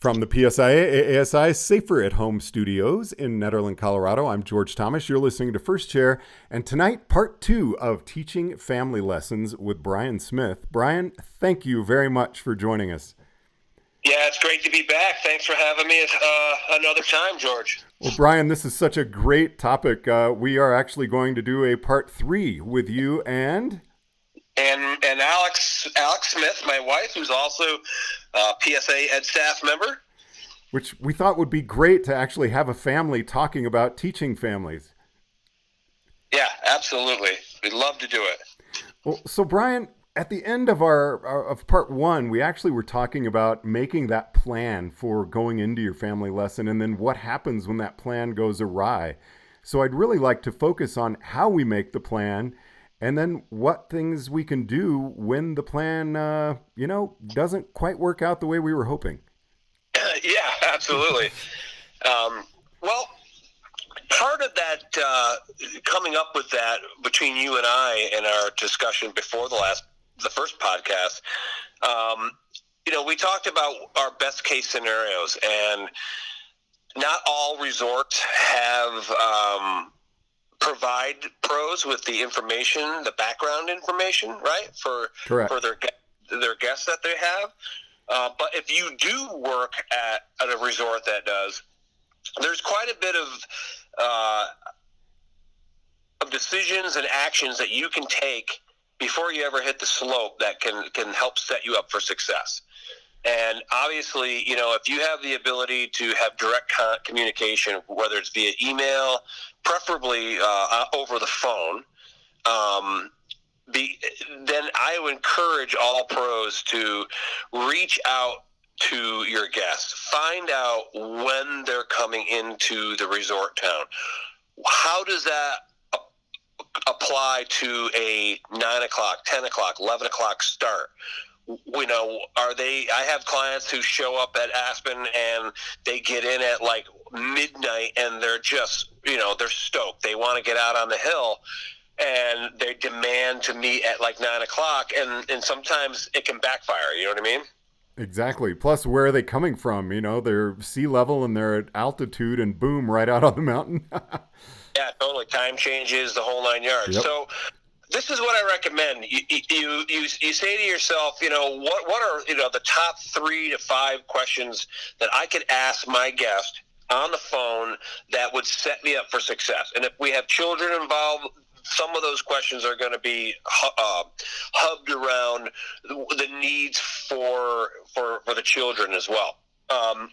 From the PSIA ASI Safer at Home studios in Nederland, Colorado, I'm George Thomas. You're listening to First Chair, and tonight, part two of Teaching Family Lessons with Brian Smith. Brian, thank you very much for joining us. Yeah, it's great to be back. Thanks for having me uh, another time, George. Well, Brian, this is such a great topic. Uh, we are actually going to do a part three with you and and and Alex Alex Smith, my wife, who's also uh, a PSIA Ed staff member. Which we thought would be great to actually have a family talking about teaching families. Yeah, absolutely. We'd love to do it. Well, so Brian, at the end of our, our, of part one, we actually were talking about making that plan for going into your family lesson, and then what happens when that plan goes awry. So I'd really like to focus on how we make the plan and then what things we can do when the plan, uh, you know, doesn't quite work out the way we were hoping. yeah, absolutely. um, well, part of that uh, coming up with that between you and I in our discussion before the last the first podcast, um, you know, we talked about our best case scenarios, and not all resorts have. Um, provide pros with the information, the background information, right? For Correct. for their their guests that they have. Uh, but if you do work at, at a resort that does, there's quite a bit of uh, of decisions and actions that you can take before you ever hit the slope that can can help set you up for success. And obviously, you know, if you have the ability to have direct communication, whether it's via email, preferably uh, uh, over the phone, um, be, then I would encourage all pros to reach out to your guests. Find out when they're coming into the resort town. How does that apply to a 9 o'clock, 10 o'clock, 11 o'clock start? You know, are they? I have clients who show up at Aspen and they get in at like midnight and they're just, you know, they're stoked. They want to get out on the hill and they demand to meet at like nine o'clock and, and sometimes it can backfire. You know what I mean? Exactly. Plus, where are they coming from? You know, they're sea level and they're at altitude, and boom, right out on the mountain. yeah, totally. Time changes, the whole nine yards. Yep. So, this is what I recommend. You, you, you, you say to yourself, you know, what, what are, you know, the top three to five questions that I could ask my guest on the phone that would set me up for success? And if we have children involved, some of those questions are going to be uh, hubbed around the needs for, for, for the children as well. Um,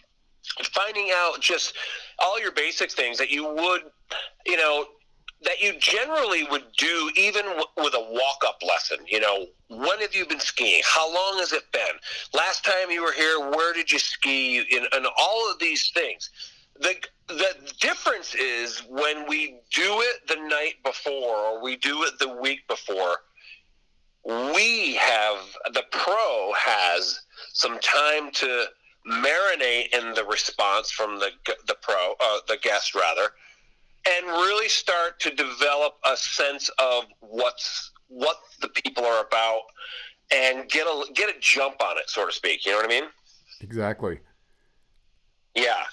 finding out just all your basic things that you would, you know, that you generally would do even w- with a walk-up lesson. You know, when have you been skiing? How long has it been? Last time you were here, where did you ski? And, and all of these things. The the difference is when we do it the night before or we do it the week before. We have the pro has some time to marinate in the response from the the pro uh, the guest rather and really start to develop a sense of what's what the people are about and get a get a jump on it, so to speak. You know what I mean? Exactly. Yeah.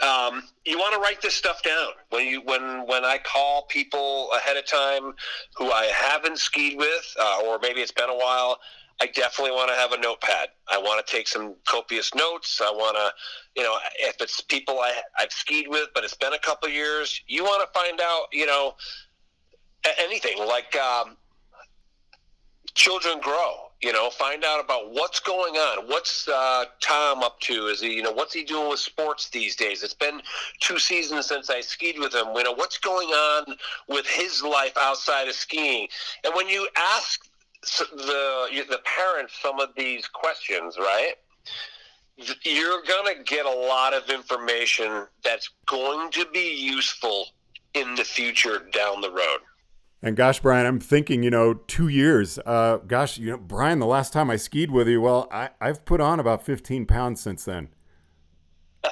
Um, you want to write this stuff down when you when when I call people ahead of time who I haven't skied with, uh, or maybe it's been a while. I definitely want to have a notepad. I want to take some copious notes. I want to, you know, if it's people I, I've skied with, but it's been a couple years, you want to find out, you know, anything like um, children grow. You know, find out about what's going on. What's uh, Tom up to? Is he, you know, what's he doing with sports these days? It's been two seasons since I skied with him. You know, what's going on with his life outside of skiing? And when you ask the the parents some of these questions, right? You're going to get a lot of information that's going to be useful in the future down the road. And gosh, Brian, I'm thinking, you know, two years. Uh, gosh, you know, Brian, the last time I skied with you, well, I, I've put on about 15 pounds since then.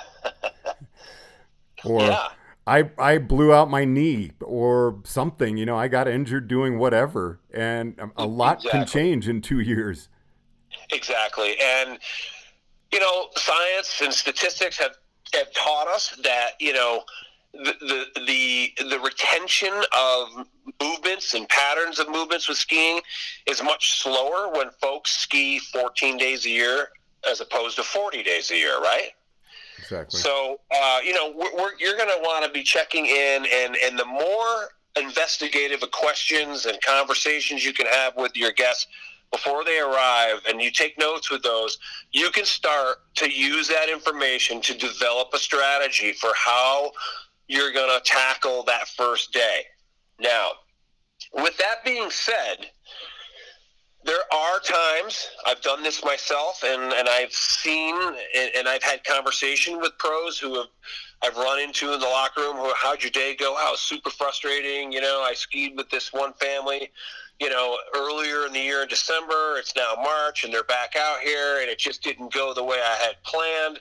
or yeah. I I blew out my knee or something. You know, I got injured doing whatever, and a lot exactly. can change in two years. Exactly, and you know, science and statistics have, have taught us that, you know, the, the the the retention of movements and patterns of movements with skiing is much slower when folks ski 14 days a year as opposed to 40 days a year, right? Exactly. So, uh, you know, we're, we're, you're going to want to be checking in, and, and the more investigative questions and conversations you can have with your guests before they arrive and you take notes with those, you can start to use that information to develop a strategy for how you're going to tackle that first day. Now, with that being said, there are times I've done this myself, and, and I've seen and, and I've had conversation with pros who have I've run into in the locker room. Who, how'd your day go? Oh, super frustrating. You know, I skied with this one family. You know, earlier in the year in December. It's now March, and they're back out here, and it just didn't go the way I had planned.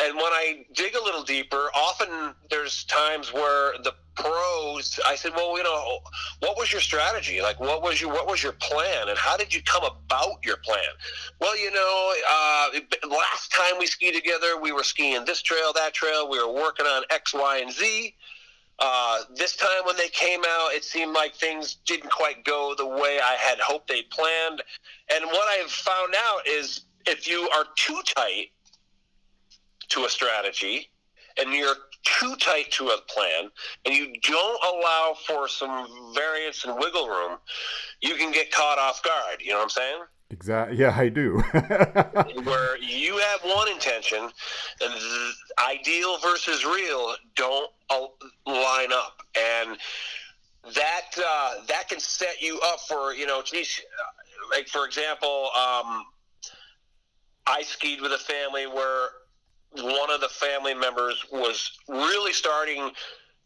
And when I dig a little deeper, often there's times where the pros, I said, well, you know, what was your strategy? Like, what was your what was your plan, and how did you come about your plan? Well, you know, uh, last time we skied together, we were skiing this trail, that trail. We were working on X, Y, and Z. Uh, this time when they came out, it seemed like things didn't quite go the way I had hoped they planned. And what I've found out is if you are too tight to a strategy and you're too tight to a plan and you don't allow for some variance and wiggle room, you can get caught off guard. You know what I'm saying? Exactly. Yeah, I do. Where you have one intention, and ideal versus real don't line up, and that uh, that can set you up for you know, geez, like for example, um, I skied with a family where one of the family members was really starting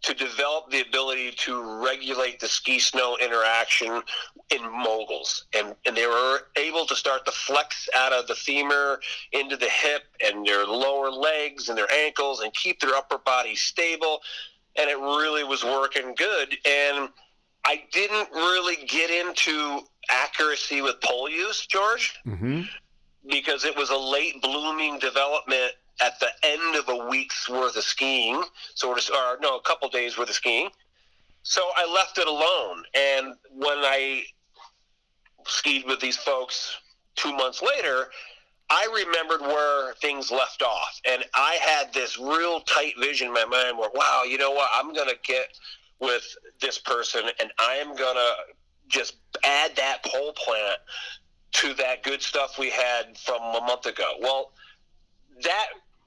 to develop the ability to regulate the ski snow interaction in moguls. And, and they were able to start to flex out of the femur into the hip and their lower legs and their ankles and keep their upper body stable. And it really was working good. And I didn't really get into accuracy with pole use, George, mm-hmm. because it was a late blooming development at the end of a week's worth of skiing, so or no, a couple days worth of skiing. So I left it alone, and when I skied with these folks two months later, I remembered where things left off, and I had this real tight vision in my mind where, wow, you know what? I'm gonna get with this person, and I am gonna just add that pole plant to that good stuff we had from a month ago. Well, that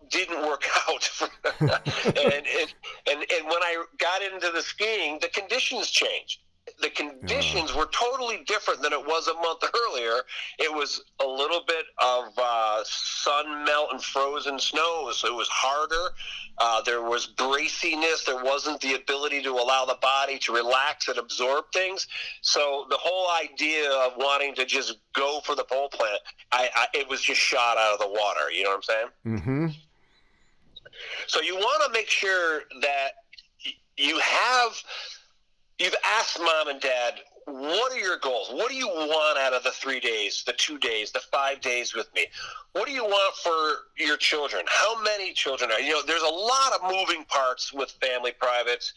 didn't work out. and, and, and, and when I got into the skiing, the conditions changed. The conditions were totally different than it was a month earlier. It was a little bit of uh, sun melt and frozen snow, so it was harder. Uh, there was braciness. There wasn't the ability to allow the body to relax and absorb things. So the whole idea of wanting to just go for the pole plant, I, I, it was just shot out of the water. You know what I'm saying? Mm-hmm. So you want to make sure that you have you've asked mom and dad what are your goals? What do you want out of the three days, the two days, the five days with me? What do you want for your children? How many children are you know? There's a lot of moving parts with family privates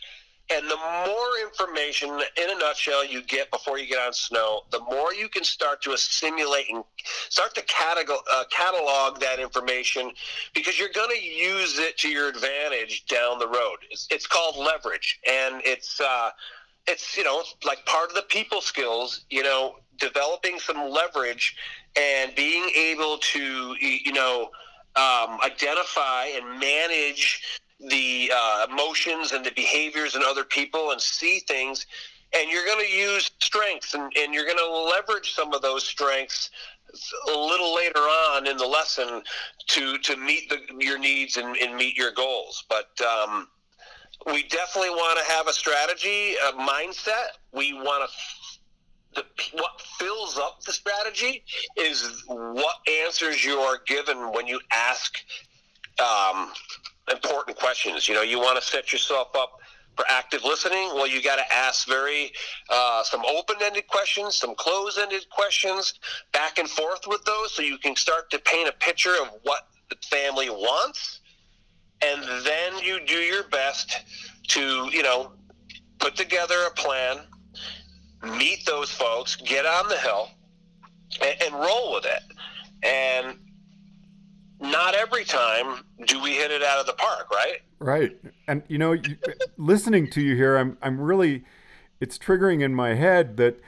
and the more information, in a nutshell, you get before you get on snow, the more you can start to assimilate and start to catalog, uh, catalog that information because you're going to use it to your advantage down the road. It's, it's called leverage, and it's uh, it's you know like part of the people skills. You know, developing some leverage and being able to you know um, identify and manage the uh, emotions and the behaviors in other people and see things and you're going to use strengths and, and you're going to leverage some of those strengths a little later on in the lesson to to meet the, your needs and, and meet your goals but um, we definitely want to have a strategy a mindset we want to the, what fills up the strategy is what answers you are given when you ask um, important questions. You know, you want to set yourself up for active listening. Well, you got to ask very uh, some open-ended questions, some closed-ended questions, back and forth with those, so you can start to paint a picture of what the family wants, and then you do your best to, you know, put together a plan, meet those folks, get on the hill, and, and roll with it. And not every time do we hit it out of the park, right? Right. And you know, you, listening to you here, I'm I'm really it's triggering in my head that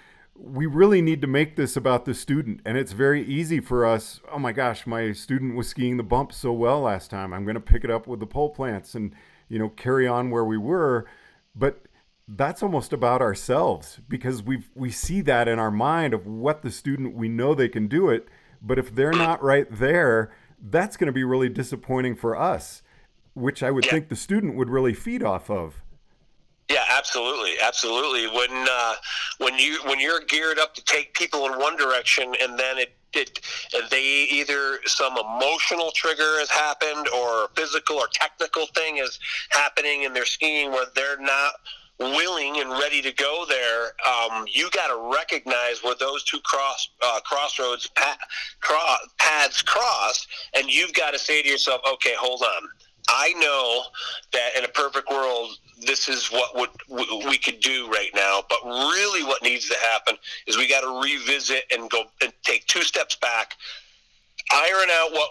we really need to make this about the student and it's very easy for us. Oh my gosh my student was skiing the bump so well last time. I'm going to pick it up with the pole plants and you know carry on where we were. But that's almost about ourselves because we we see that in our mind of what the student we know they can do it. But if they're not right there that's going to be really disappointing for us which i would yeah. think the student would really feed off of yeah, absolutely, absolutely. When uh, when you when you're geared up to take people in one direction, and then it it they either some emotional trigger has happened, or physical or technical thing is happening in their skiing where they're not willing and ready to go there, um, you got to recognize where those two cross uh, crossroads pa- paths cross, and you've got to say to yourself, "Okay, hold on. I know that in a perfect world, this is what would we could do right now. But really, what needs to happen is we got to revisit and go and take two steps back, iron out what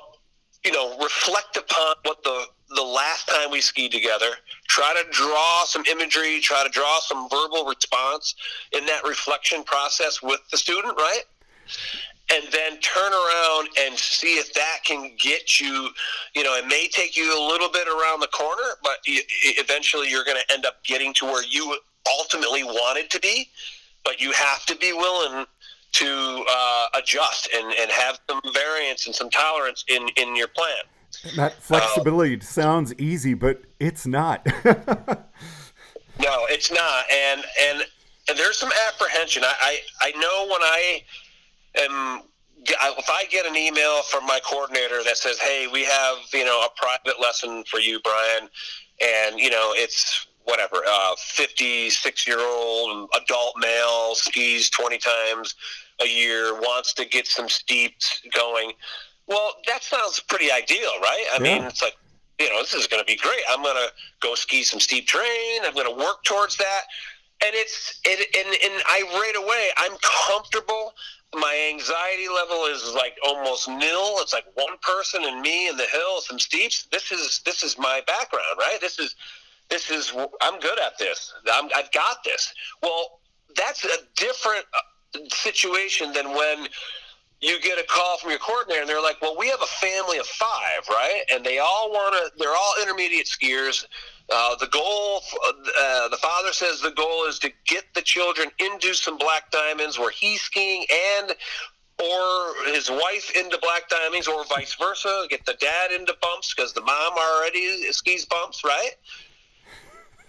you know, reflect upon what the the last time we skied together. Try to draw some imagery. Try to draw some verbal response in that reflection process with the student, right? And then turn around and see if that can get you you know it may take you a little bit around the corner but eventually you're going to end up getting to where you ultimately wanted to be but you have to be willing to uh, adjust and, and have some variance and some tolerance in, in your plan. That flexibility uh, sounds easy but it's not. No it's not and and and there's some apprehension. I, I i know when i am if I get an email from my coordinator that says, "Hey, we have you know a private lesson for you, Brian," and you know it's whatever, uh, 56 year old adult male skis 20 times a year, wants to get some steeps going. Well, that sounds pretty ideal, right? I yeah. mean, it's like, you know, this is going to be great. I'm going to go ski some steep terrain. I'm going to work towards that. And it's, it, and, and I right away, I'm comfortable my anxiety level is like almost nil. It's like one person and me in the hills, some steeps. This is this is my background, right? This is this is I'm good at this. I'm, I've got this. Well, that's a different uh, situation than when you get a call from your coordinator and they're like, "Well, we have a family of five, right? And they all want to. They're all intermediate skiers." Uh, the goal, uh, the father says the goal is to get children into some black diamonds where he's skiing and or his wife into black diamonds or vice versa. Get the dad into bumps because the mom already skis bumps, right?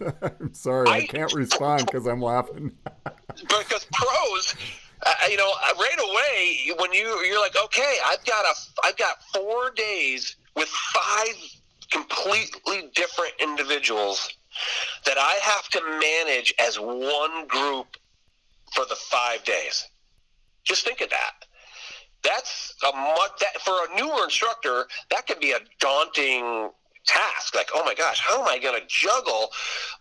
I'm sorry, I, I can't respond because I'm laughing. because pros, uh, you know, uh, right away when you you're like, okay, I've got a, I've got four days with five completely different individuals that I have to manage as one group for the five days. Just think of that. That's a much that for a newer instructor, that could be a daunting task. Like, oh my gosh, how am I going to juggle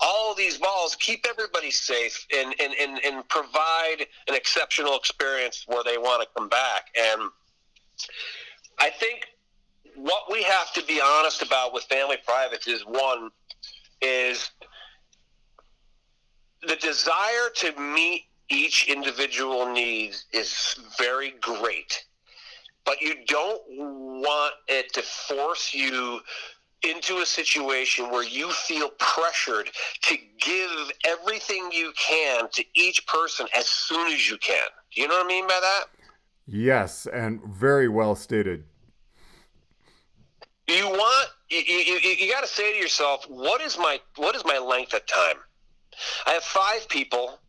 all these balls, keep everybody safe, and, and, and, and provide an exceptional experience where they want to come back? And I think what we have to be honest about with family privates is one is the desire to meet each individual needs is very great but you don't want it to force you into a situation where you feel pressured to give everything you can to each person as soon as you can. Do you know what I mean by that? Yes, and very well stated you want you, you, you got to say to yourself what is my what is my length of time? I have five people.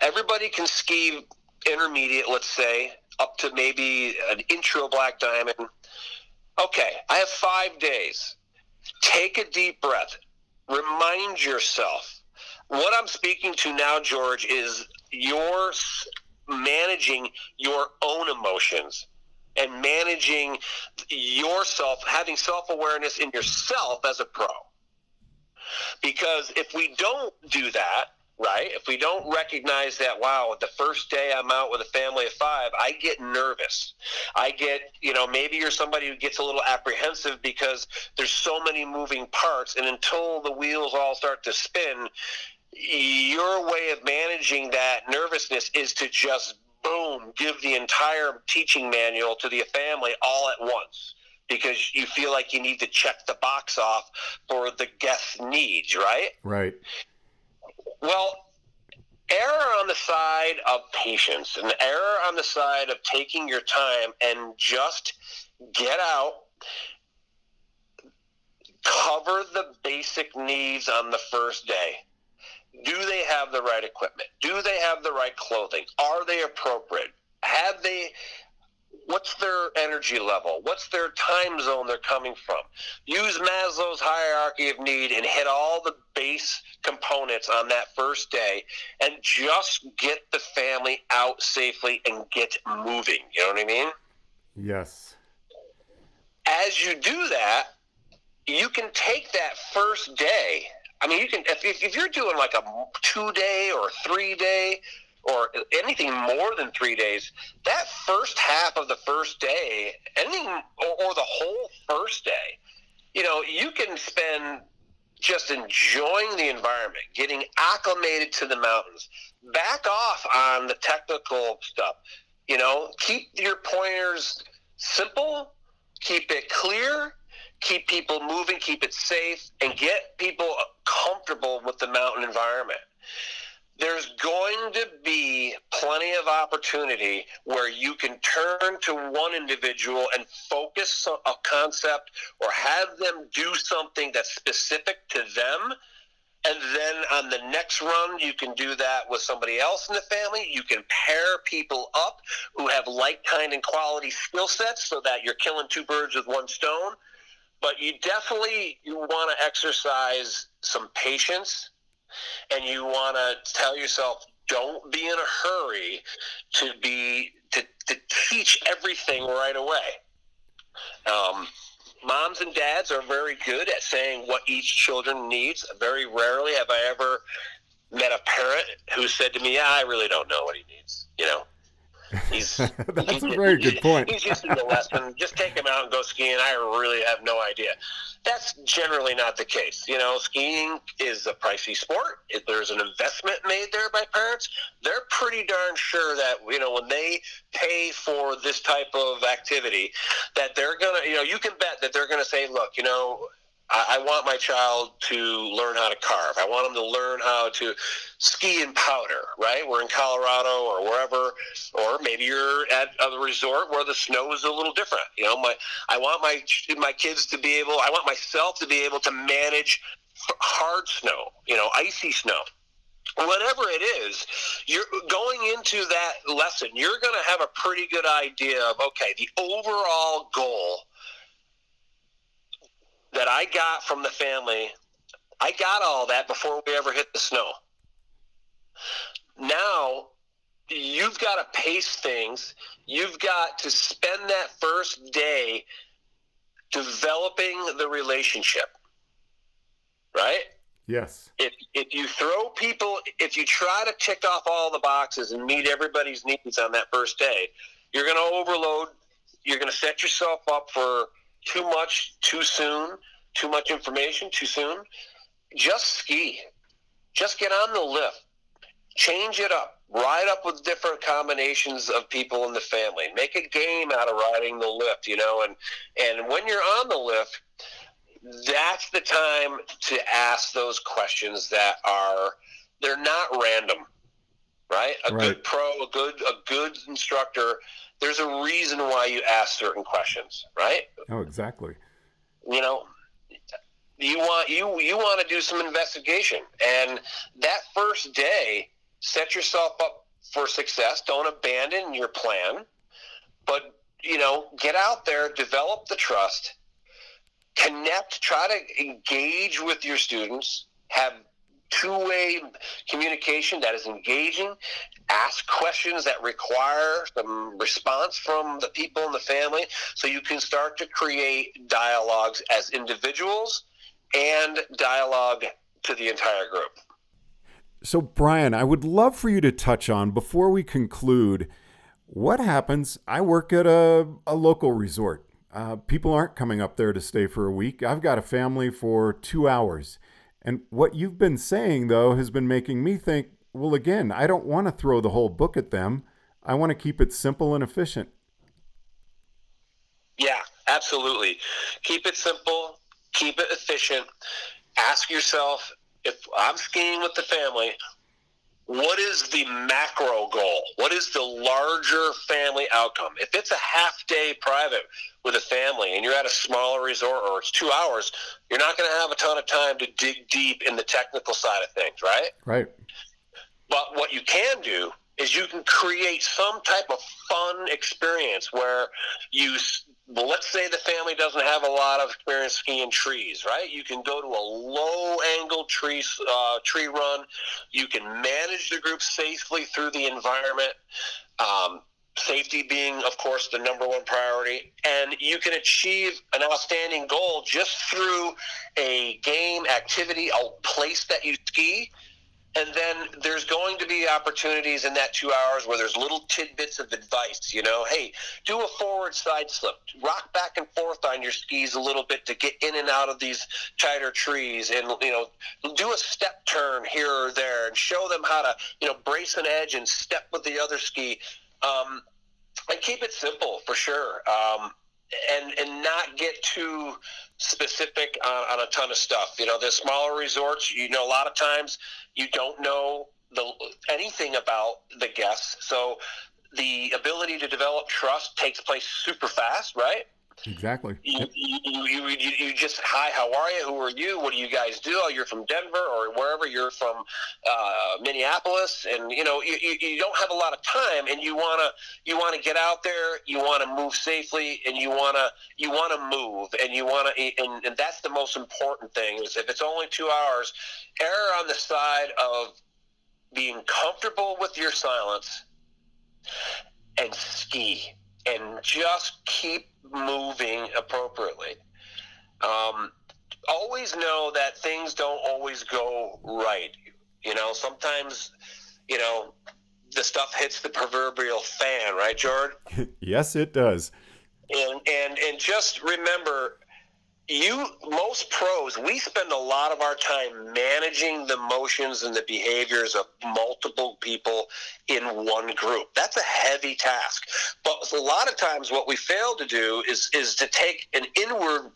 Everybody can ski intermediate let's say up to maybe an intro black diamond. Okay i have five days. Take a deep breath. Remind yourself. What i'm speaking to now george is your managing your own emotions and managing yourself, having self awareness in yourself as a pro. Because if we don't do that, right? If we don't recognize that, wow, the first day I'm out with a family of five, I get nervous. I get, you know, maybe you're somebody who gets a little apprehensive because there's so many moving parts, and until the wheels all start to spin, your way of managing that nervousness is to just boom, give the entire teaching manual to the family all at once because you feel like you need to check the box off for the guest needs, right? Right. Well, error on the side of patience and error on the side of taking your time and just get out cover the basic needs on the first day do they have the right equipment? Do they have the right clothing? Are they appropriate? Have they what's their energy level? What's their time zone they're coming from? Use maslow's hierarchy of need and hit all the base components on that first day and just get the family out safely and get moving. You know what i mean? Yes. As you do that you can take that first day i mean you can if, if you're doing like a two day or three day or anything more than three days, that first half of the first day, anything or, or the whole first day, you know, you can spend just enjoying the environment, getting acclimated to the mountains. Back off on the technical stuff. You know, keep your pointers simple, keep it clear, keep people moving, keep it safe, and get people comfortable with the mountain environment there's going to be plenty of opportunity where you can turn to one individual and focus a concept or have them do something that's specific to them. And then on the next run, you can do that with somebody else in the family. You can pair people up who have like kind and quality skill sets so that you're killing two birds with one stone. But you definitely you want to exercise some patience and you want to tell yourself don't be in a hurry to be to, to teach everything right away. Um, moms and dads are very good at saying what each children needs. Very rarely have i ever met a parent who said to me yeah, i really don't know what he needs you know He's that's he's, a very good point. He's used to the lesson. Just take him out and go skiing. I really have no idea. That's generally not the case. You know, skiing is a pricey sport. If there's an investment made there by parents, they're pretty darn sure that you know when they pay for this type of activity, that they're gonna. You know, you can bet that they're gonna say, look, you know I, I want my child to learn how to carve. I want them to learn how to ski in powder, right? We're in Colorado or wherever, or maybe you're at a resort where the snow is a little different. You know, my I want my my kids to be able, I want myself to be able to manage hard snow, you know, icy snow. Whatever it is, you're going into that lesson. You're going to have a pretty good idea of okay, the overall goal that I got from the family, I got all that before we ever hit the snow. Now, you've got to pace things. You've got to spend that first day developing the relationship. Right? Yes. If if you throw people, if you try to tick off all the boxes and meet everybody's needs on that first day, you're going to overload. You're going to set yourself up for too much too soon, too much information too soon. Just ski. Just get on the lift. Change it up. Ride up with different combinations of people in the family. Make a game out of riding the lift, you know, and and when you're on the lift, that's the time to ask those questions that are they're not random right a right. good pro a good a good instructor there's a reason why you ask certain questions, right? Oh, exactly. You know, you want you you want to do some investigation, and that first day, set yourself up for success. Don't abandon your plan, but you know, get out there, develop the trust, connect, try to engage with your students, have two-way communication that is engaging. Ask questions that require some response from the people in the family, so you can start to create dialogues as individuals and dialogue to the entire group. So, Brian, I would love for you to touch on before we conclude what happens. I work at a, a local resort. Uh, people aren't coming up there to stay for a week. I've got a family for two hours. And what you've been saying, though, has been making me think well, again, I don't want to throw the whole book at them. I want to keep it simple and efficient. Yeah, absolutely. Keep it simple, keep it efficient. Ask yourself if I'm skiing with the family, what is the macro goal? What is the larger family outcome? If it's a half day private with a family and you're at a smaller resort or it's two hours, you're not going to have a ton of time to dig deep in the technical side of things, right? Right. But what you can do is you can create some type of fun experience where you well, let's say the family doesn't have a lot of experience skiing trees, right? You can go to a low angle tree uh, tree run. You can manage the group safely through the environment. Um, safety being, of course, the number one priority, and you can achieve an outstanding goal just through a game, activity, a place that you ski and then there's going to be opportunities in that two hours where there's little tidbits of advice. You know, hey, do a forward side slip, rock back and forth on your skis a little bit to get in and out of these tighter trees, and you know, do a step turn here or there, and show them how to you know brace an edge and step with the other ski. Um, and keep it simple for sure. Um, and and not get too specific on, on, a ton of stuff. You know, the smaller resorts, you know, a lot of times you don't know the anything about the guests, so the ability to develop trust takes place super fast, right? Exactly. You, you, you, you, just, hi, how are you? Who are you? What do you guys do? Oh, you're from Denver or wherever. You're from uh, Minneapolis, and you know you, you don't have a lot of time, and you wanna you wanna get out there. You wanna move safely, and you wanna you wanna move, and you wanna, and, and that's the most important thing. Is if it's only two hours, err on the side of being comfortable with your silence and ski and just keep moving appropriately. Um, always know that things don't always go right. You know, sometimes, you know, the stuff hits the proverbial fan, right, George? yes, it does. And and and just remember, you most pros we spend a lot of our time managing the motions and the behaviors of multiple people in one group. That's a heavy task. But a lot of times what we fail to do is is to take an inward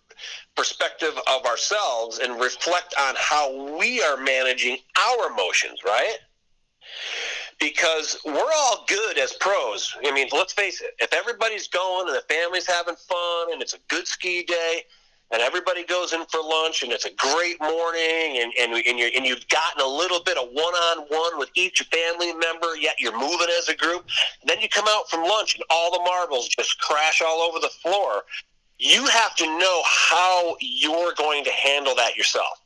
perspective of ourselves and reflect on how we are managing our emotions right? Because we're all good as pros. I mean, let's face it, if everybody's going and the family's having fun and it's a good ski day, and everybody goes in for lunch and it's a great morning and, and, and, you and you've gotten a little bit of one-on-one with each family member yet you're moving as a group. And then you come out from lunch and all the marbles just crash all over the floor. You have to know how you're going to handle that yourself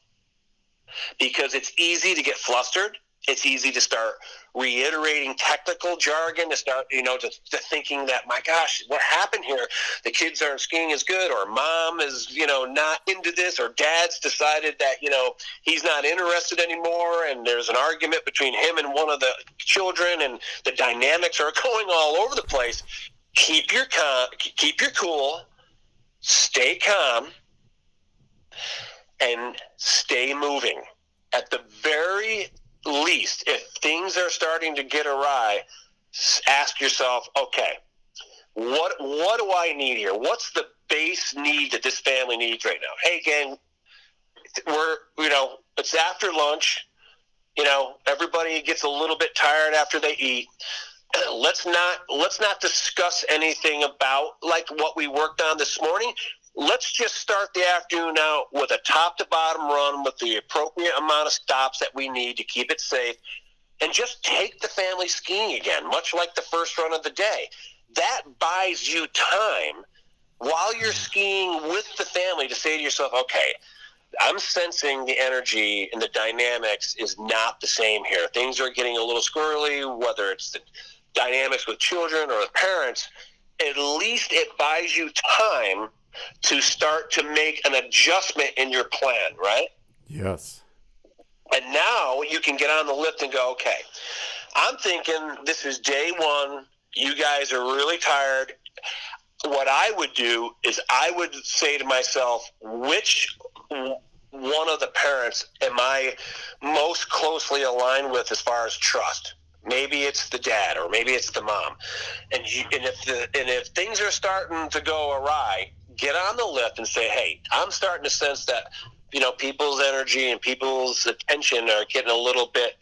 because it's easy to get flustered it's easy to start reiterating technical jargon. To start you know to, to, thinking that my gosh what happened here? The kids aren't skiing as good or mom is you know not into this or dad's decided that you know he's not interested anymore. And there's an argument between him and one of the children and the dynamics are going all over the place. Keep your calm keep your cool stay calm and stay moving. At the very least, if things are starting to get awry, ask yourself, okay, what what do I need here? What's the base need that this family needs right now? Hey, gang, we're you know it's after lunch. You know, everybody gets a little bit tired after they eat. Let's not let's not discuss anything about like what we worked on this morning let's just start the afternoon out with a top to bottom run with the appropriate amount of stops that we need to keep it safe and just take the family skiing again, much like the first run of the day. That buys you time while you're skiing with the family to say to yourself, okay, I'm sensing the energy and the dynamics is not the same here. Things are getting a little squirrely, whether it's the dynamics with children or with parents. At least it buys you time to start to make an adjustment in your plan, right? Yes. And now you can get on the lift and go, okay, I'm thinking this is day one. You guys are really tired. What I would do is I would say to myself, which one of the parents am I most closely aligned with as far as trust? Maybe it's the dad, or maybe it's the mom. And you, and if the and if things are starting to go awry, get on the lift and say, "Hey, I'm starting to sense that you know people's energy and people's attention are getting a little bit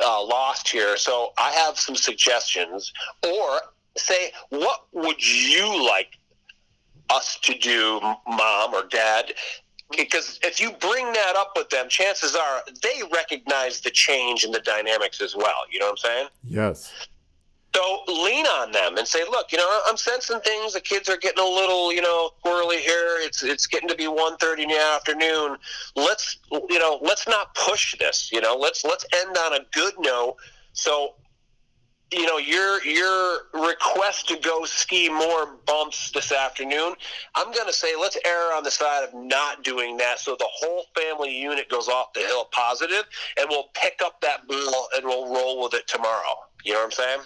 uh, lost here. So I have some suggestions, or say, what would you like us to do, mom or dad? Because if you bring that up with them, chances are they recognize the change in the dynamics as well. You know what I'm saying? Yes. So lean on them and say, look, you know, I'm sensing things. The kids are getting a little, you know, squirrely here. It's it's getting to be 1.30 in the afternoon. Let's, you know, let's not push this. You know, let's let's end on a good note. So, you know, your your request to go ski more bumps this afternoon. I'm going to say let's err on the side of not doing that, so the whole family unit goes off the hill positive, and we'll pick up that ball and we'll roll with it tomorrow. You know what I'm saying?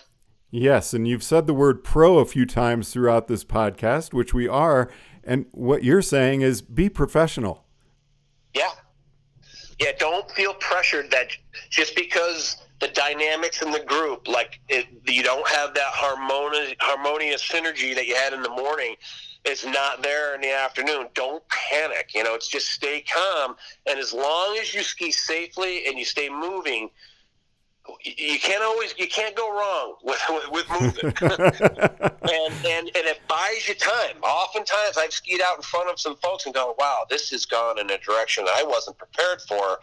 Yes, and you've said the word pro a few times throughout this podcast, which we are. And what you're saying is be professional. Yeah. Yeah, don't feel pressured that just because the dynamics in the group, like it, you don't have that harmonious, harmonious synergy that you had in the morning, is not there in the afternoon. Don't panic. You know, it's just stay calm. And as long as you ski safely and you stay moving, you can't always you can't go wrong with with, with moving. And, and and it buys you time. Oftentimes i've skied out in front of some folks and go wow this has gone in a direction i wasn't prepared for.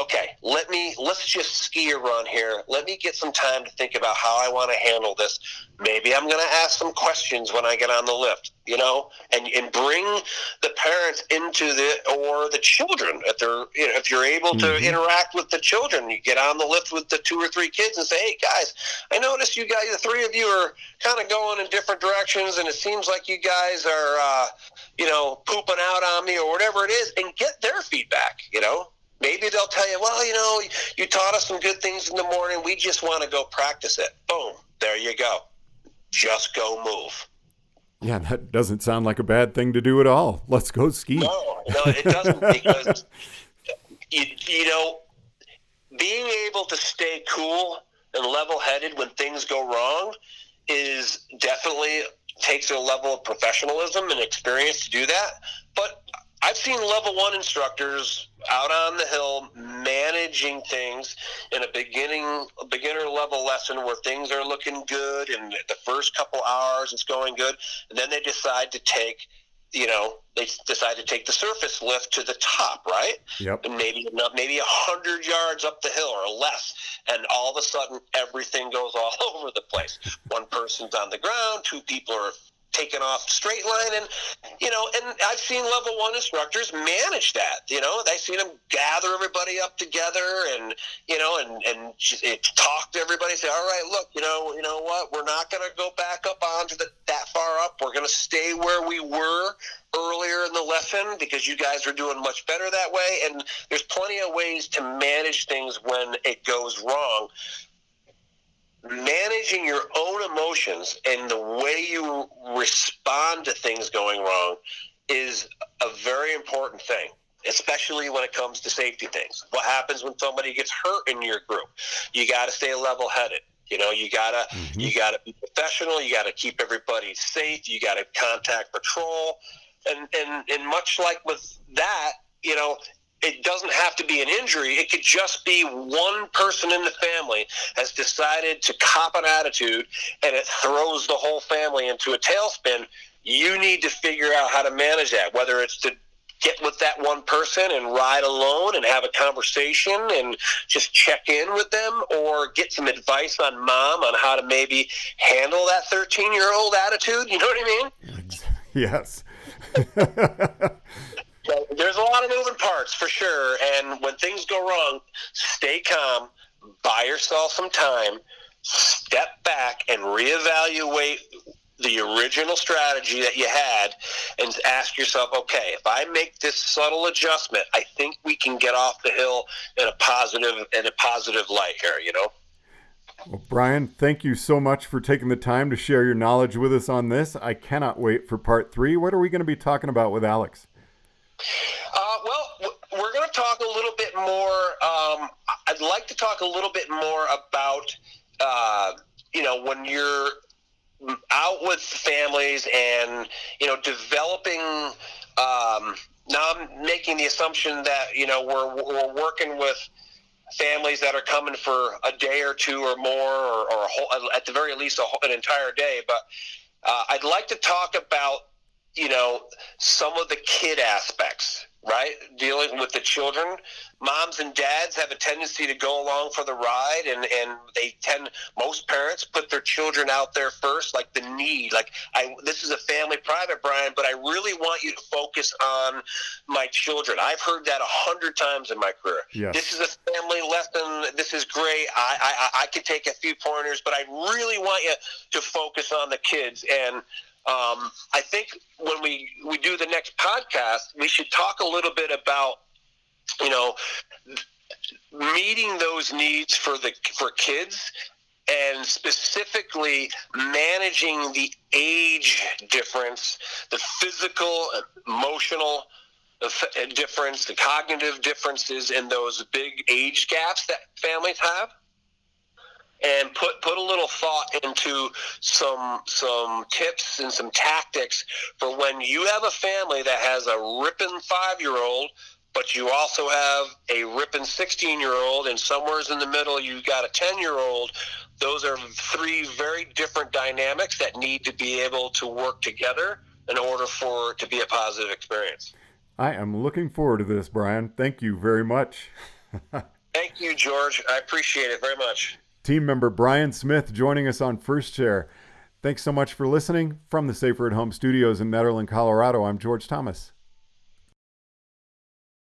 Okay let me let's just ski a run here. Let me get some time to think about how i want to handle this. Maybe i'm going to ask some questions when i get on the lift you know, and, and bring the parents into the or the children if they're you know if you're able to mm-hmm. interact with the children, you get on the lift with the two or three kids and say, hey guys, I noticed you guys, the three of you are kind of going in different directions, and it seems like you guys are uh, you know pooping out on me or whatever it is, and get their feedback, you know. Maybe they'll tell you, well, you know, you taught us some good things in the morning. We just want to go practice it. Boom, there you go. Just go move. Yeah, that doesn't sound like a bad thing to do at all. Let's go ski. No, no, it doesn't because you, you know, being able to stay cool and level-headed when things go wrong is definitely takes a level of professionalism and experience to do that. But I've seen level one instructors out on the hill managing things in a beginning beginner level lesson where things are looking good and the first couple hours it's going good. And then they decide to take you know they decide to take the surface lift to the top right? Yep. And maybe maybe a hundred yards up the hill or less. And all of a sudden everything goes all over the place. One person's on the ground two people are taken off straight line and you know and i've seen level one instructors manage that you know? I've seen them gather everybody up together and you know and and it, eh, talk to everybody say all right look you know you know what? We're not going to go back up onto the that far up. We're going to stay where we were earlier in the lesson because you guys are doing much better that way. And there's plenty of ways to manage things when it goes wrong managing your own emotions and the way you respond to things going wrong is a very important thing especially when it comes to safety things. What happens when somebody gets hurt in your group? You got to stay level headed you know? You gotta mm-hmm. you gotta be professional you gotta keep everybody safe you gotta contact patrol. And and and much like with that you know it doesn't have to be an injury. It could just be one person in the family has decided to cop an attitude and it throws the whole family into a tailspin. You need to figure out how to manage that, whether it's to get with that one person and ride alone and have a conversation and just check in with them or get some advice on mom on how to maybe handle that 13 year old attitude. You know what I mean? Yes. There's a lot of moving parts for sure, and when things go wrong, stay calm, buy yourself some time, step back, and reevaluate the original strategy that you had and ask yourself, okay, if I make this subtle adjustment, I think we can get off the hill in a positive in a positive light here, you know? Well, Brian, thank you so much for taking the time to share your knowledge with us on this. I cannot wait for part three. What are we going to be talking about with Alex? Uh, well, we're going to talk a little bit more. Um, I'd like to talk a little bit more about, uh, you know, when you're out with families and, you know, developing. Um, now I'm making the assumption that, you know, we're, we're working with families that are coming for a day or two or more, or, or whole, at the very least, whole, an entire day. But uh, I'd like to talk about, you know, some of the kid aspects right? Dealing with the children. Moms and dads have a tendency to go along for the ride, and, and they tend, most parents put their children out there first, like the need. Like, I, this is a family private, Brian, but I really want you to focus on my children. I've heard that a hundred times in my career. Yes. This is a family lesson. This is great. I, I, I could take a few pointers, but I really want you to focus on the kids. And um, I think when we, we do the next podcast, we should talk a little bit about, you know, meeting those needs for the for kids and specifically managing the age difference, the physical, emotional difference, the cognitive differences in those big age gaps that families have and put put a little thought into some some tips and some tactics for when you have a family that has a ripping five year old but you also have a ripping 16 year old and somewhere's in the middle you've got a 10 year old those are three very different dynamics that need to be able to work together in order for it to be a positive experience. I am looking forward to this brian. Thank you very much. Thank you george. I appreciate it very much Team member Brian Smith joining us on First Chair. Thanks so much for listening. From the Safer at Home studios in Nederland, Colorado, I'm George Thomas.